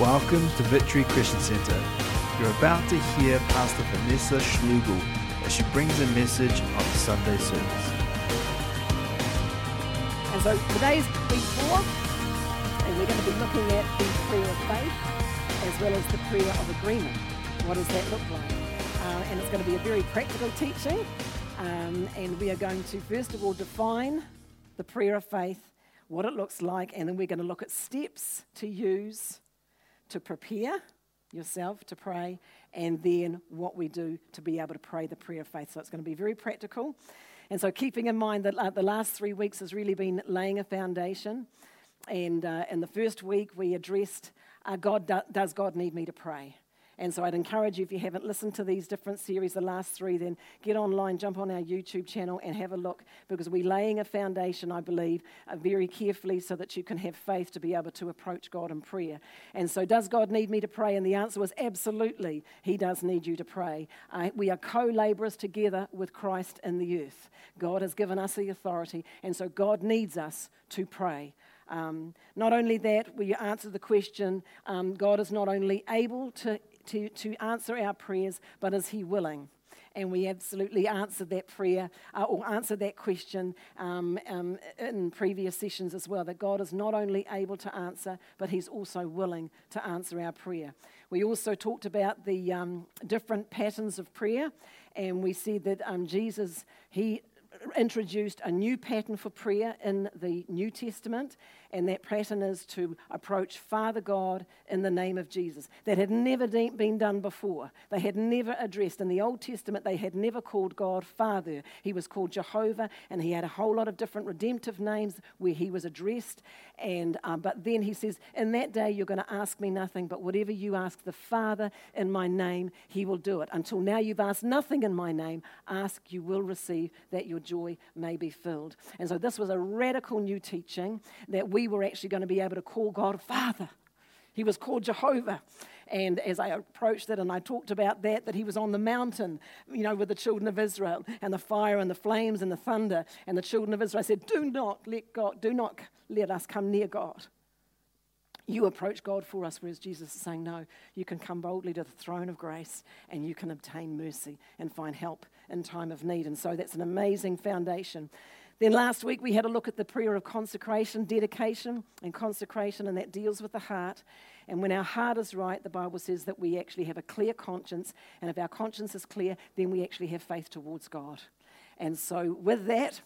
Welcome to Victory Christian Center. You're about to hear Pastor Vanessa Schlugel as she brings a message on Sunday service. And so today's week four, and we're going to be looking at the prayer of faith as well as the prayer of agreement. What does that look like? Uh, and it's going to be a very practical teaching. Um, and we are going to, first of all, define the prayer of faith, what it looks like, and then we're going to look at steps to use to prepare yourself to pray, and then what we do to be able to pray the prayer of faith. So it's going to be very practical. And so, keeping in mind that uh, the last three weeks has really been laying a foundation. And uh, in the first week, we addressed uh, God, do, does God need me to pray? And so I'd encourage you, if you haven't listened to these different series, the last three, then get online, jump on our YouTube channel, and have a look because we're laying a foundation, I believe, uh, very carefully so that you can have faith to be able to approach God in prayer. And so, does God need me to pray? And the answer was absolutely, He does need you to pray. Uh, we are co laborers together with Christ in the earth. God has given us the authority, and so God needs us to pray. Um, not only that, we answer the question um, God is not only able to to, to answer our prayers, but is He willing? And we absolutely answered that prayer uh, or answered that question um, um, in previous sessions as well that God is not only able to answer, but He's also willing to answer our prayer. We also talked about the um, different patterns of prayer, and we said that um, Jesus, He introduced a new pattern for prayer in the New Testament, and that pattern is to approach Father God in the name of Jesus. That had never de- been done before. They had never addressed. In the Old Testament, they had never called God Father. He was called Jehovah, and he had a whole lot of different redemptive names where he was addressed. And uh, but then he says, "In that day, you're going to ask me nothing, but whatever you ask the Father in my name, He will do it. Until now, you've asked nothing in my name. Ask, you will receive, that your joy may be filled." And so this was a radical new teaching that we we were actually going to be able to call God Father. He was called Jehovah. And as I approached it and I talked about that, that he was on the mountain, you know, with the children of Israel and the fire and the flames and the thunder. And the children of Israel said, Do not let God, do not let us come near God. You approach God for us, whereas Jesus is saying, No, you can come boldly to the throne of grace and you can obtain mercy and find help in time of need. And so that's an amazing foundation. Then last week we had a look at the prayer of consecration, dedication, and consecration, and that deals with the heart. And when our heart is right, the Bible says that we actually have a clear conscience. And if our conscience is clear, then we actually have faith towards God. And so, with that,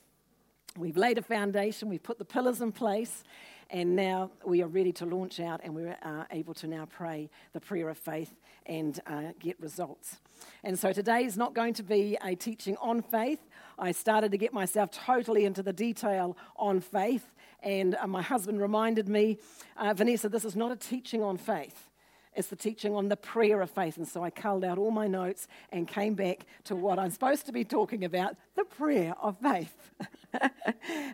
we've laid a foundation, we've put the pillars in place, and now we are ready to launch out and we're uh, able to now pray the prayer of faith and uh, get results. And so today is not going to be a teaching on faith. I started to get myself totally into the detail on faith, and uh, my husband reminded me, uh, Vanessa, this is not a teaching on faith. It's the teaching on the prayer of faith. And so I culled out all my notes and came back to what I'm supposed to be talking about the prayer of faith. and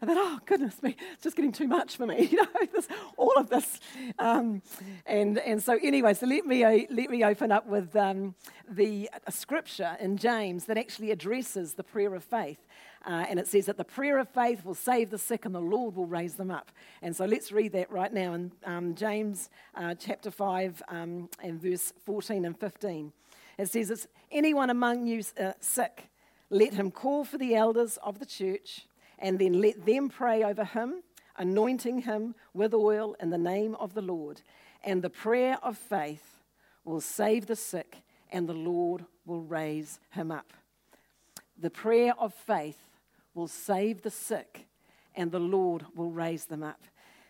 then, oh, goodness me, it's just getting too much for me, you know, this, all of this. Um, and, and so, anyway, so let me, uh, let me open up with um, the scripture in James that actually addresses the prayer of faith. Uh, and it says that the prayer of faith will save the sick and the Lord will raise them up. And so let's read that right now in um, James uh, chapter 5 um, and verse 14 and 15. It says, Is anyone among you uh, sick? Let him call for the elders of the church and then let them pray over him, anointing him with oil in the name of the Lord. And the prayer of faith will save the sick, and the Lord will raise him up. The prayer of faith will save the sick, and the Lord will raise them up.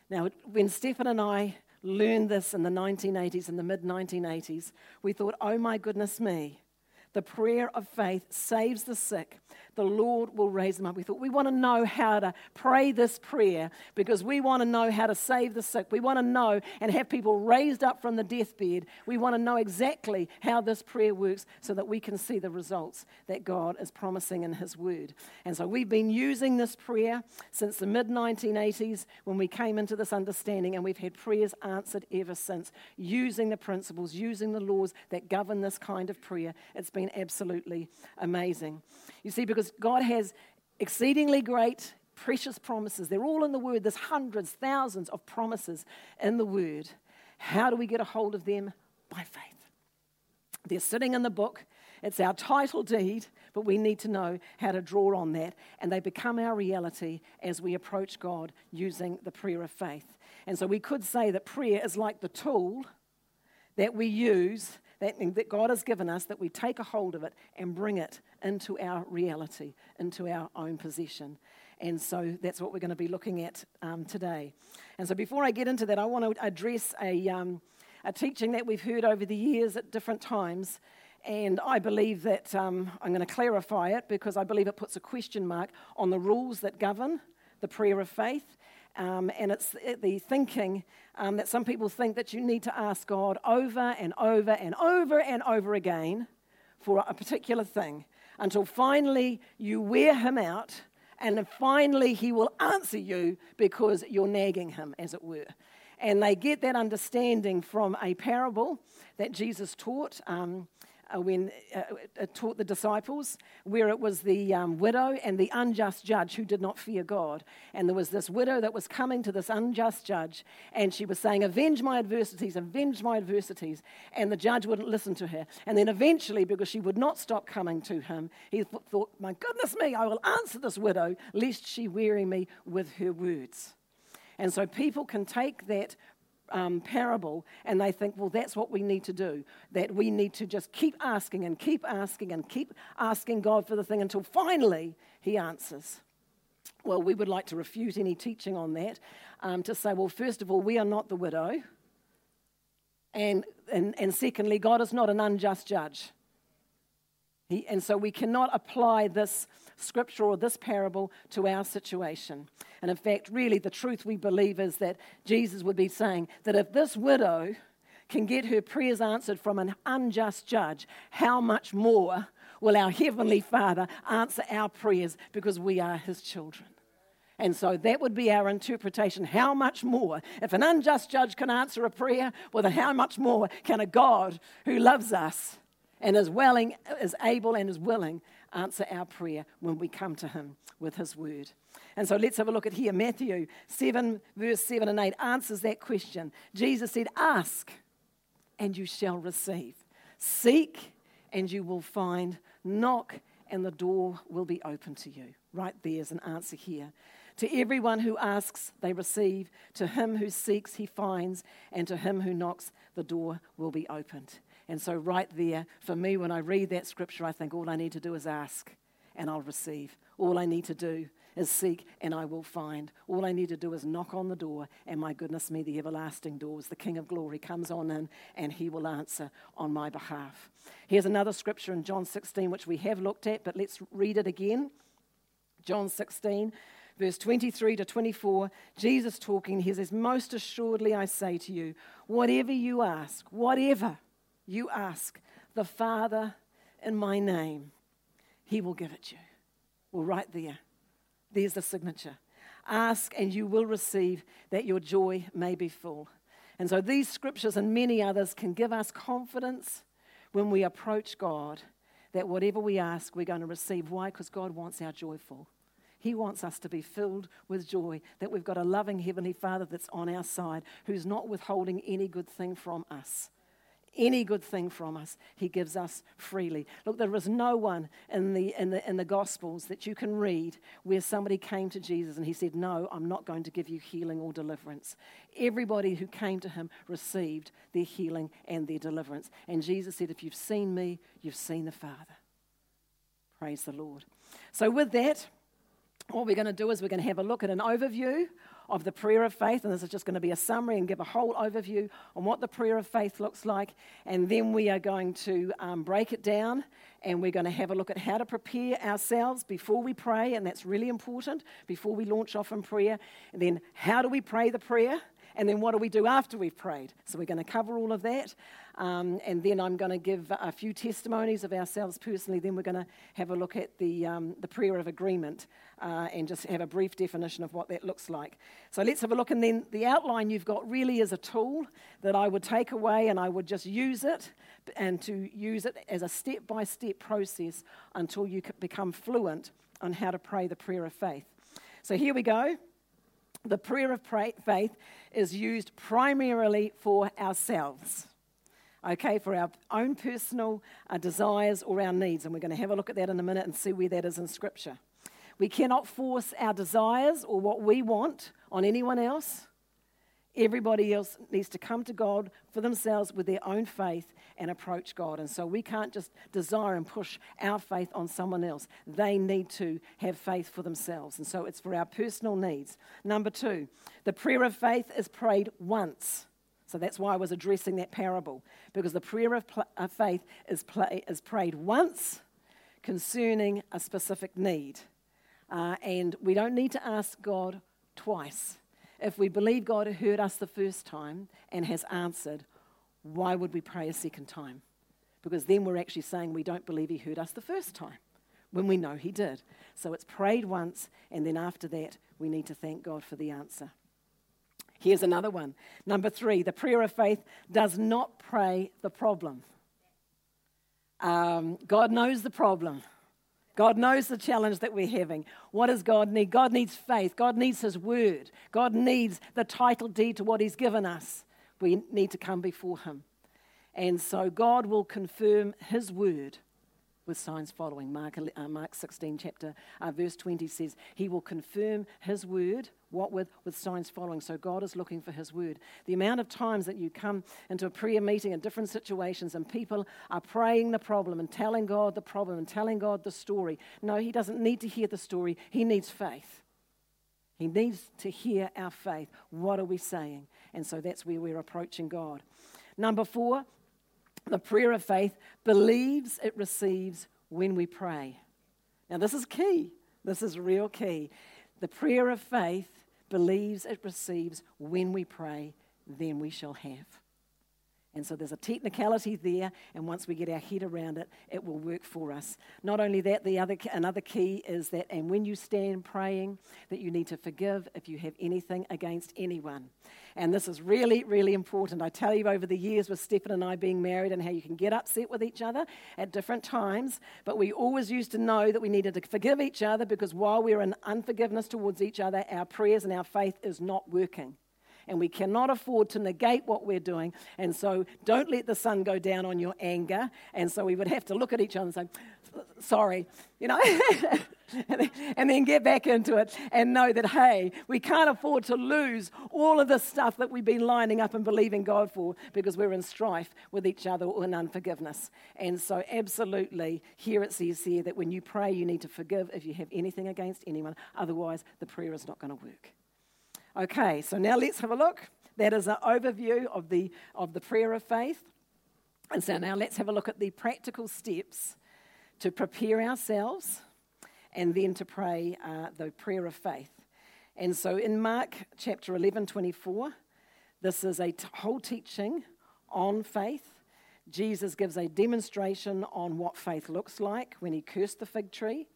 Now, when Stephen and I learned this in the 1980s, in the mid 1980s, we thought, oh my goodness me, the prayer of faith saves the sick the Lord will raise them up. We thought we want to know how to pray this prayer because we want to know how to save the sick. We want to know and have people raised up from the deathbed. We want to know exactly how this prayer works so that we can see the results that God is promising in His Word. And so we've been using this prayer since the mid 1980s when we came into this understanding, and we've had prayers answered ever since, using the principles, using the laws that govern this kind of prayer. It's been absolutely amazing. You see, because God has exceedingly great, precious promises. They're all in the Word. There's hundreds, thousands of promises in the Word. How do we get a hold of them? By faith. They're sitting in the book. It's our title deed, but we need to know how to draw on that. And they become our reality as we approach God using the prayer of faith. And so we could say that prayer is like the tool that we use, that, that God has given us, that we take a hold of it and bring it into our reality, into our own possession. And so that's what we're going to be looking at um, today. And so before I get into that, I want to address a, um, a teaching that we've heard over the years at different times. And I believe that um, I'm going to clarify it because I believe it puts a question mark on the rules that govern the prayer of faith. Um, and it's the thinking um, that some people think that you need to ask God over and over and over and over again for a particular thing until finally you wear him out and finally he will answer you because you're nagging him, as it were. And they get that understanding from a parable that Jesus taught. Um, uh, when uh, uh, taught the disciples, where it was the um, widow and the unjust judge who did not fear God. And there was this widow that was coming to this unjust judge, and she was saying, Avenge my adversities, avenge my adversities. And the judge wouldn't listen to her. And then eventually, because she would not stop coming to him, he thought, My goodness me, I will answer this widow, lest she weary me with her words. And so people can take that um, parable and they think, well, that's what we need to do. That we need to just keep asking and keep asking and keep asking God for the thing until finally He answers. Well, we would like to refute any teaching on that um, to say, well, first of all, we are not the widow. And, and, and secondly, God is not an unjust judge. He, and so we cannot apply this scripture or this parable to our situation. And in fact, really, the truth we believe is that Jesus would be saying that if this widow can get her prayers answered from an unjust judge, how much more will our Heavenly Father answer our prayers because we are His children? And so that would be our interpretation. How much more? If an unjust judge can answer a prayer, well, then how much more can a God who loves us and is willing, is able and is willing answer our prayer when we come to him with his word. And so let's have a look at here. Matthew 7, verse 7 and 8 answers that question. Jesus said, Ask and you shall receive. Seek and you will find. Knock and the door will be open to you. Right there's an answer here. To everyone who asks, they receive. To him who seeks, he finds. And to him who knocks, the door will be opened. And so, right there, for me, when I read that scripture, I think all I need to do is ask and I'll receive. All I need to do is seek and I will find. All I need to do is knock on the door, and my goodness me, the everlasting doors, the King of glory comes on in and he will answer on my behalf. Here's another scripture in John 16, which we have looked at, but let's read it again. John 16, verse 23 to 24, Jesus talking, he says, Most assuredly I say to you, whatever you ask, whatever you ask the Father in my name, he will give it you. Well, right there, there's the signature. Ask and you will receive that your joy may be full. And so these scriptures and many others can give us confidence when we approach God that whatever we ask, we're going to receive. Why? Because God wants our joy full. He wants us to be filled with joy, that we've got a loving Heavenly Father that's on our side, who's not withholding any good thing from us any good thing from us, He gives us freely. Look, there is no one in the, in, the, in the Gospels that you can read where somebody came to Jesus and He said, No, I'm not going to give you healing or deliverance. Everybody who came to Him received their healing and their deliverance. And Jesus said, If you've seen me, you've seen the Father. Praise the Lord. So, with that, what we're going to do is we're going to have a look at an overview of the prayer of faith, and this is just going to be a summary and give a whole overview on what the prayer of faith looks like. And then we are going to um, break it down and we're going to have a look at how to prepare ourselves before we pray, and that's really important before we launch off in prayer. And then, how do we pray the prayer? And then, what do we do after we've prayed? So, we're going to cover all of that. Um, and then I'm going to give a few testimonies of ourselves personally. Then we're going to have a look at the, um, the prayer of agreement uh, and just have a brief definition of what that looks like. So let's have a look. And then the outline you've got really is a tool that I would take away and I would just use it and to use it as a step by step process until you become fluent on how to pray the prayer of faith. So here we go. The prayer of pray- faith is used primarily for ourselves. Okay, for our own personal uh, desires or our needs. And we're going to have a look at that in a minute and see where that is in Scripture. We cannot force our desires or what we want on anyone else. Everybody else needs to come to God for themselves with their own faith and approach God. And so we can't just desire and push our faith on someone else. They need to have faith for themselves. And so it's for our personal needs. Number two, the prayer of faith is prayed once. So that's why I was addressing that parable, because the prayer of, pl- of faith is, is prayed once concerning a specific need. Uh, and we don't need to ask God twice. If we believe God heard us the first time and has answered, why would we pray a second time? Because then we're actually saying we don't believe He heard us the first time when we know He did. So it's prayed once, and then after that, we need to thank God for the answer. Here's another one. Number three, the prayer of faith does not pray the problem. Um, God knows the problem. God knows the challenge that we're having. What does God need? God needs faith. God needs His word. God needs the title deed to what He's given us. We need to come before Him. And so God will confirm His word with signs following. Mark, uh, Mark 16, chapter, uh, verse 20 says, He will confirm His word, what with? With signs following. So God is looking for His word. The amount of times that you come into a prayer meeting in different situations and people are praying the problem and telling God the problem and telling God the story. No, He doesn't need to hear the story, He needs faith. He needs to hear our faith. What are we saying? And so that's where we're approaching God. Number four, the prayer of faith believes it receives when we pray. Now, this is key. This is real key. The prayer of faith believes it receives when we pray, then we shall have. And so there's a technicality there, and once we get our head around it, it will work for us. Not only that, the other another key is that, and when you stand praying, that you need to forgive if you have anything against anyone. And this is really, really important. I tell you over the years with Stephen and I being married and how you can get upset with each other at different times, but we always used to know that we needed to forgive each other because while we're in unforgiveness towards each other, our prayers and our faith is not working and we cannot afford to negate what we're doing. And so don't let the sun go down on your anger. And so we would have to look at each other and say, sorry, you know, and then get back into it and know that, hey, we can't afford to lose all of the stuff that we've been lining up and believing God for because we're in strife with each other or in unforgiveness. And so, absolutely, here it says here that when you pray, you need to forgive if you have anything against anyone. Otherwise, the prayer is not going to work. Okay, so now let's have a look. That is an overview of the, of the prayer of faith. And so now let's have a look at the practical steps to prepare ourselves and then to pray uh, the prayer of faith. And so in Mark chapter 11, 24, this is a t- whole teaching on faith. Jesus gives a demonstration on what faith looks like when he cursed the fig tree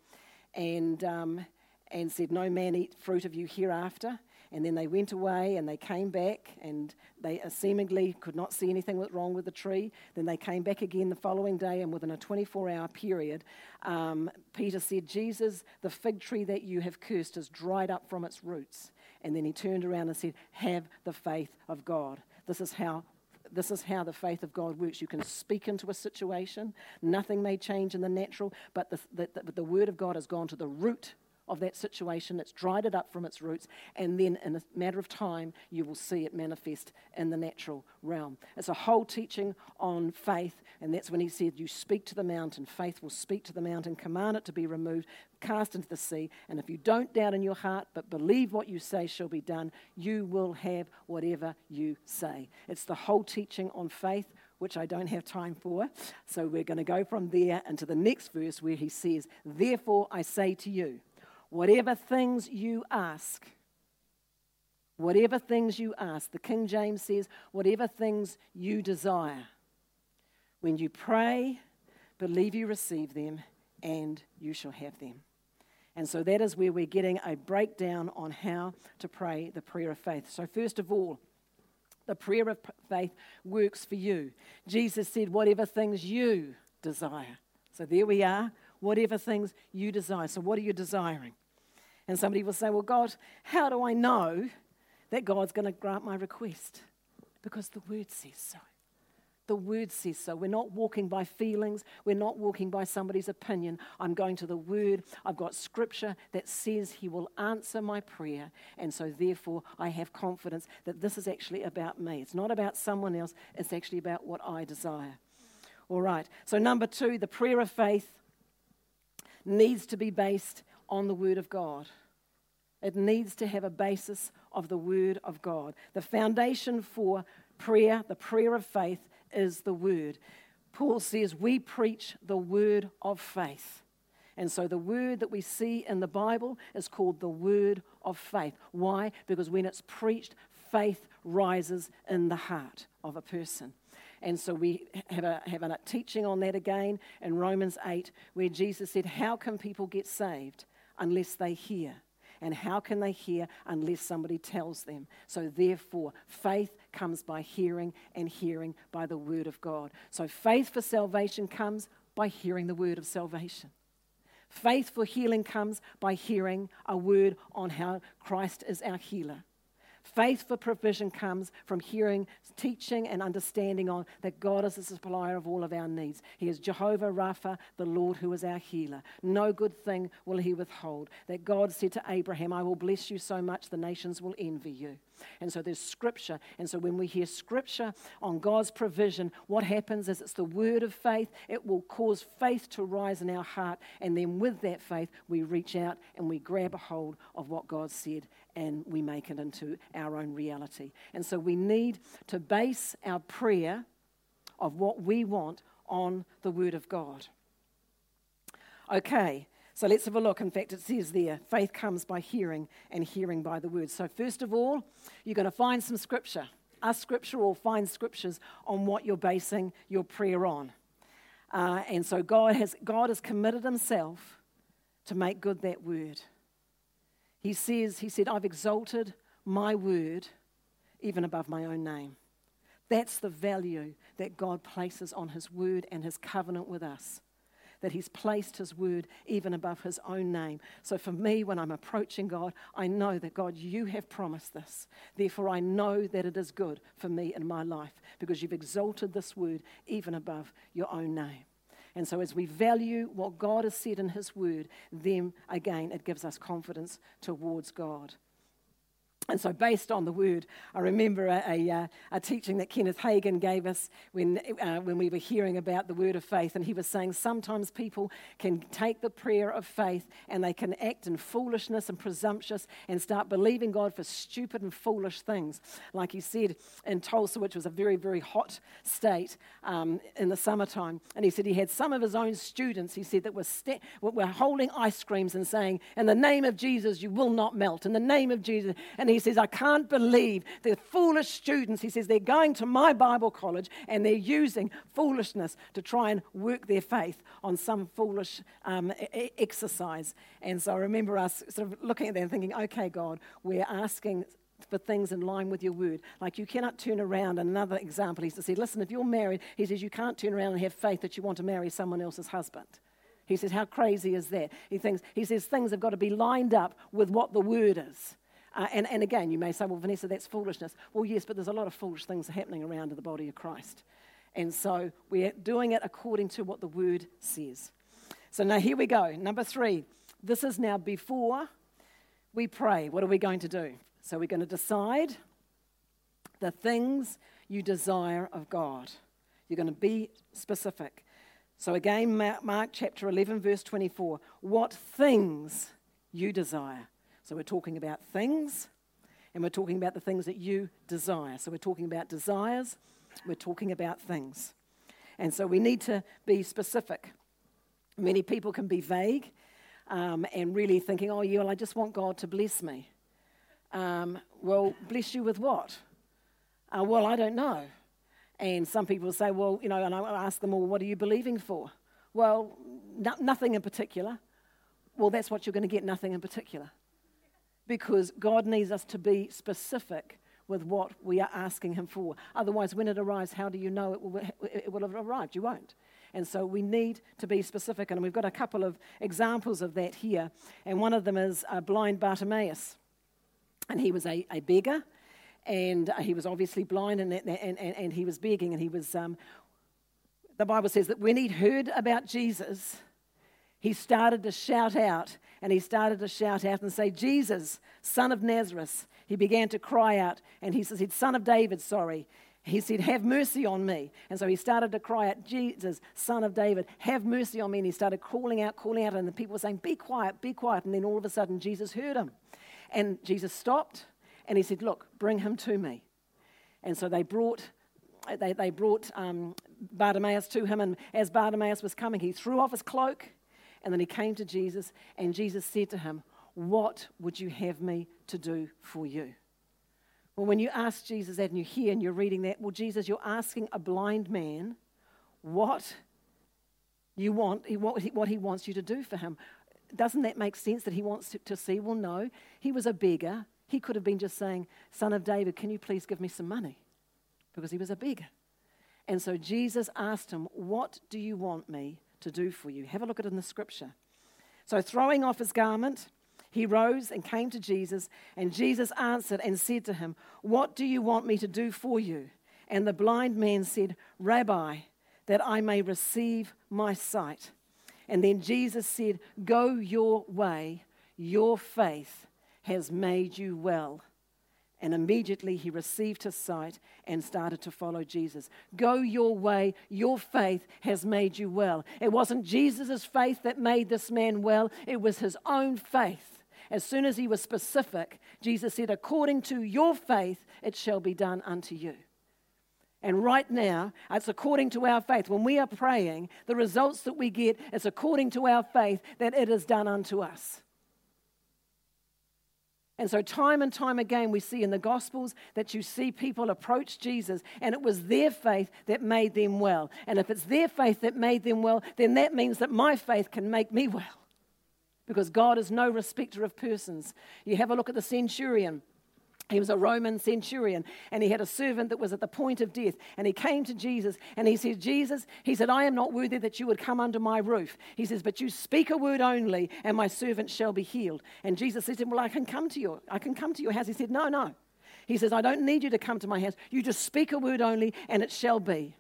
and, um, and said, No man eat fruit of you hereafter. And then they went away and they came back and they seemingly could not see anything wrong with the tree. Then they came back again the following day, and within a 24 hour period, um, Peter said, Jesus, the fig tree that you have cursed is dried up from its roots. And then he turned around and said, Have the faith of God. This is how this is how the faith of God works. You can speak into a situation, nothing may change in the natural, but the, the, the, the word of God has gone to the root of that situation. It's dried it up from its roots, and then in a matter of time, you will see it manifest in the natural realm. It's a whole teaching on faith, and that's when he said, You speak to the mountain, faith will speak to the mountain, command it to be removed, cast into the sea, and if you don't doubt in your heart, but believe what you say shall be done, you will have whatever you say. It's the whole teaching on faith which I don't have time for. So we're going to go from there into the next verse where he says, Therefore I say to you, Whatever things you ask, whatever things you ask, the King James says, whatever things you desire. When you pray, believe you receive them, and you shall have them. And so that is where we're getting a breakdown on how to pray the prayer of faith. So, first of all, the prayer of faith works for you. Jesus said, whatever things you desire. So there we are, whatever things you desire. So, what are you desiring? And somebody will say, Well, God, how do I know that God's going to grant my request? Because the word says so. The word says so. We're not walking by feelings. We're not walking by somebody's opinion. I'm going to the word. I've got scripture that says he will answer my prayer. And so, therefore, I have confidence that this is actually about me. It's not about someone else, it's actually about what I desire. All right. So, number two, the prayer of faith needs to be based on the word of God. It needs to have a basis of the word of God. The foundation for prayer, the prayer of faith, is the word. Paul says we preach the word of faith. And so the word that we see in the Bible is called the word of faith. Why? Because when it's preached, faith rises in the heart of a person. And so we have a, have a teaching on that again in Romans 8, where Jesus said, How can people get saved unless they hear? And how can they hear unless somebody tells them? So, therefore, faith comes by hearing, and hearing by the word of God. So, faith for salvation comes by hearing the word of salvation. Faith for healing comes by hearing a word on how Christ is our healer. Faith for provision comes from hearing teaching and understanding on that God is the supplier of all of our needs. He is Jehovah Rapha, the Lord who is our healer. No good thing will he withhold. That God said to Abraham, I will bless you so much the nations will envy you. And so there's scripture. And so when we hear scripture on God's provision, what happens is it's the word of faith. It will cause faith to rise in our heart. And then with that faith, we reach out and we grab a hold of what God said and we make it into our own reality. And so we need to base our prayer of what we want on the word of God. Okay, so let's have a look. In fact, it says there faith comes by hearing, and hearing by the word. So, first of all, you're going to find some scripture. Ask scripture or find scriptures on what you're basing your prayer on. Uh, and so, God has, God has committed Himself to make good that word. He says, He said, I've exalted my word even above my own name. That's the value that God places on His word and His covenant with us that He's placed His word even above His own name. So for me, when I'm approaching God, I know that God, you have promised this. Therefore, I know that it is good for me in my life because you've exalted this word even above your own name. And so, as we value what God has said in His Word, then again, it gives us confidence towards God. And so, based on the word, I remember a, a, uh, a teaching that Kenneth Hagin gave us when, uh, when we were hearing about the word of faith. And he was saying sometimes people can take the prayer of faith and they can act in foolishness and presumptuous and start believing God for stupid and foolish things. Like he said in Tulsa, which was a very, very hot state um, in the summertime. And he said he had some of his own students, he said, that were, sta- were holding ice creams and saying, In the name of Jesus, you will not melt. In the name of Jesus. And he says, I can't believe the foolish students. He says, they're going to my Bible college and they're using foolishness to try and work their faith on some foolish um, exercise. And so I remember us sort of looking at that and thinking, okay, God, we're asking for things in line with your word. Like you cannot turn around. Another example, he said, listen, if you're married, he says, you can't turn around and have faith that you want to marry someone else's husband. He says, how crazy is that? He thinks, he says, things have got to be lined up with what the word is. Uh, and, and again, you may say, well, Vanessa, that's foolishness. Well, yes, but there's a lot of foolish things happening around in the body of Christ. And so we're doing it according to what the word says. So now here we go. Number three. This is now before we pray. What are we going to do? So we're going to decide the things you desire of God. You're going to be specific. So again, Mark chapter 11, verse 24. What things you desire. So we're talking about things, and we're talking about the things that you desire. So we're talking about desires, we're talking about things. And so we need to be specific. Many people can be vague um, and really thinking, oh, yeah, well, I just want God to bless me. Um, well, bless you with what? Uh, well, I don't know. And some people say, well, you know, and I ask them, well, what are you believing for? Well, no, nothing in particular. Well, that's what you're going to get, nothing in particular because God needs us to be specific with what we are asking Him for. Otherwise, when it arrives, how do you know it will, it will have arrived? You won't. And so we need to be specific. And we've got a couple of examples of that here. And one of them is uh, blind Bartimaeus. And he was a, a beggar. And uh, he was obviously blind and, and, and, and he was begging. And he was, um, the Bible says that when he'd heard about Jesus, he started to shout out and he started to shout out and say, Jesus, son of Nazareth. He began to cry out and he said, Son of David, sorry. He said, Have mercy on me. And so he started to cry out, Jesus, son of David, have mercy on me. And he started calling out, calling out. And the people were saying, Be quiet, be quiet. And then all of a sudden, Jesus heard him. And Jesus stopped and he said, Look, bring him to me. And so they brought. They, they brought um, Bartimaeus to him, and as Bartimaeus was coming, he threw off his cloak and then he came to Jesus, and Jesus said to him, What would you have me to do for you? Well, when you ask Jesus that and you hear and you're reading that, well, Jesus, you're asking a blind man what you want, what he wants you to do for him. Doesn't that make sense that he wants to see? Well, no. He was a beggar. He could have been just saying, Son of David, can you please give me some money? Because he was a beggar. And so Jesus asked him, What do you want me to do for you. Have a look at it in the scripture. So, throwing off his garment, he rose and came to Jesus, and Jesus answered and said to him, What do you want me to do for you? And the blind man said, Rabbi, that I may receive my sight. And then Jesus said, Go your way, your faith has made you well. And immediately he received his sight and started to follow Jesus. Go your way. Your faith has made you well. It wasn't Jesus' faith that made this man well, it was his own faith. As soon as he was specific, Jesus said, According to your faith, it shall be done unto you. And right now, it's according to our faith. When we are praying, the results that we get is according to our faith that it is done unto us. And so, time and time again, we see in the Gospels that you see people approach Jesus, and it was their faith that made them well. And if it's their faith that made them well, then that means that my faith can make me well. Because God is no respecter of persons. You have a look at the centurion. He was a Roman centurion and he had a servant that was at the point of death. And he came to Jesus and he said, Jesus, he said, I am not worthy that you would come under my roof. He says, But you speak a word only and my servant shall be healed. And Jesus said to him, Well, I can come to you. I can come to your house. He said, No, no. He says, I don't need you to come to my house. You just speak a word only and it shall be.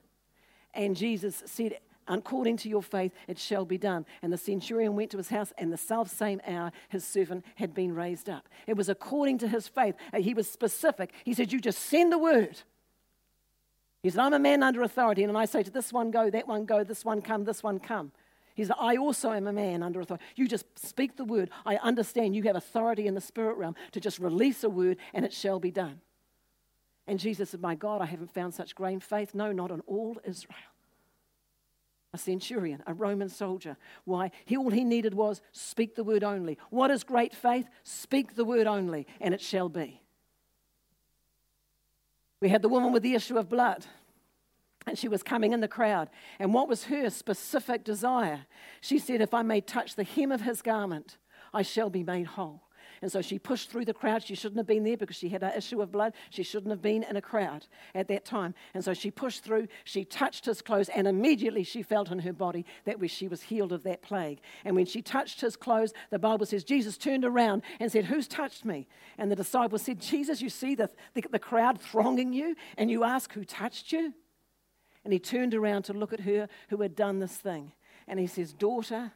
And Jesus said, according to your faith, it shall be done. And the centurion went to his house, and the self same hour his servant had been raised up. It was according to his faith. Uh, he was specific. He said, You just send the word. He said, I'm a man under authority, and I say to this one, go, that one, go, this one, come, this one, come. He said, I also am a man under authority. You just speak the word. I understand you have authority in the spirit realm to just release a word, and it shall be done. And Jesus said, My God, I haven't found such great faith. No, not in all Israel a centurion, a Roman soldier. Why? He, all he needed was speak the word only. What is great faith? Speak the word only, and it shall be. We had the woman with the issue of blood, and she was coming in the crowd. And what was her specific desire? She said, If I may touch the hem of his garment, I shall be made whole. And so she pushed through the crowd. She shouldn't have been there because she had an issue of blood. She shouldn't have been in a crowd at that time. And so she pushed through. She touched his clothes, and immediately she felt in her body that she was healed of that plague. And when she touched his clothes, the Bible says Jesus turned around and said, Who's touched me? And the disciples said, Jesus, you see the, the, the crowd thronging you, and you ask who touched you? And he turned around to look at her who had done this thing. And he says, Daughter,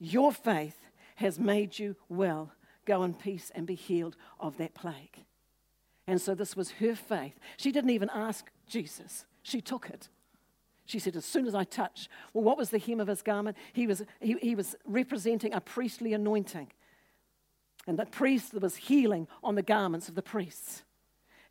your faith has made you well. Go in peace and be healed of that plague. And so this was her faith. She didn't even ask Jesus, she took it. She said, As soon as I touch, well, what was the hem of his garment? He was, he, he was representing a priestly anointing. And the priest was healing on the garments of the priests.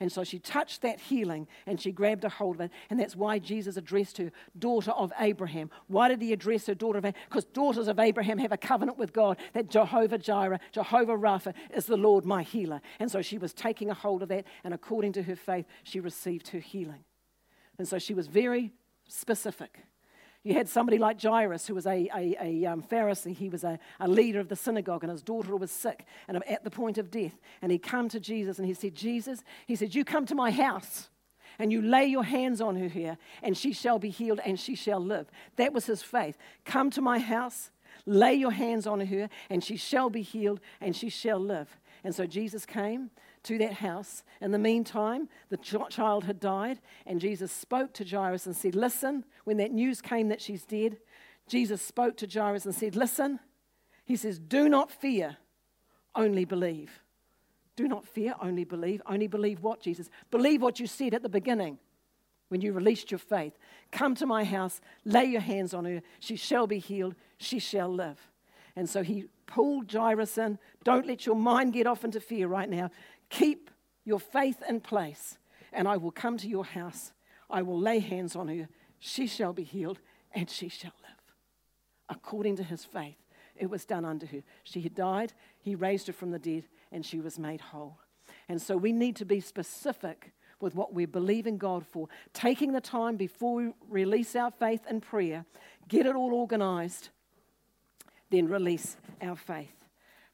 And so she touched that healing and she grabbed a hold of it. And that's why Jesus addressed her daughter of Abraham. Why did he address her daughter of Abraham? Because daughters of Abraham have a covenant with God that Jehovah Jireh, Jehovah Rapha is the Lord my healer. And so she was taking a hold of that. And according to her faith, she received her healing. And so she was very specific. You had somebody like Jairus, who was a, a, a um, Pharisee. He was a, a leader of the synagogue, and his daughter was sick and at the point of death. And he come to Jesus and he said, Jesus, he said, you come to my house. and you lay your hands on her here, and she shall be healed and she shall live. That was his faith. Come to my house, lay your hands on her, and she shall be healed and she shall live. And so Jesus came to that house. In the meantime, the child had died, and Jesus spoke to Jairus and said, Listen, when that news came that she's dead, Jesus spoke to Jairus and said, Listen, he says, Do not fear, only believe. Do not fear, only believe. Only believe what, Jesus? Believe what you said at the beginning when you released your faith. Come to my house, lay your hands on her. She shall be healed, she shall live. And so he pulled Jairus in. Don't let your mind get off into fear right now. Keep your faith in place, and I will come to your house. I will lay hands on her. She shall be healed, and she shall live. According to his faith, it was done unto her. She had died, he raised her from the dead, and she was made whole. And so we need to be specific with what we believe in God for, taking the time before we release our faith in prayer, get it all organized, then release our faith.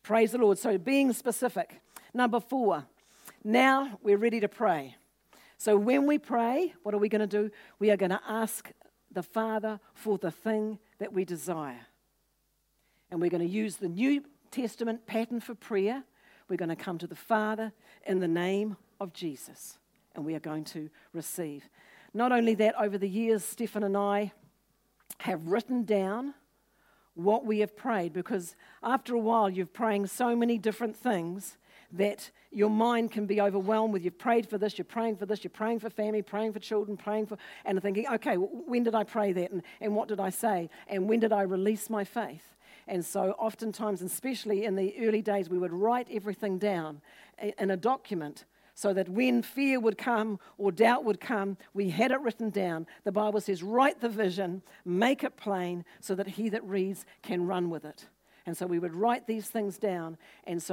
Praise the Lord. So, being specific. Number four, now we're ready to pray. So, when we pray, what are we going to do? We are going to ask the Father for the thing that we desire. And we're going to use the New Testament pattern for prayer. We're going to come to the Father in the name of Jesus, and we are going to receive. Not only that, over the years, Stefan and I have written down what we have prayed because after a while, you're praying so many different things that your mind can be overwhelmed with you've prayed for this, you're praying for this, you're praying for family, praying for children, praying for, and thinking, okay, when did I pray that? And, and what did I say? And when did I release my faith? And so, oftentimes, especially in the early days, we would write everything down in a document so that when fear would come or doubt would come, we had it written down. The Bible says, write the vision, make it plain, so that he that reads can run with it. And so we would write these things down. And so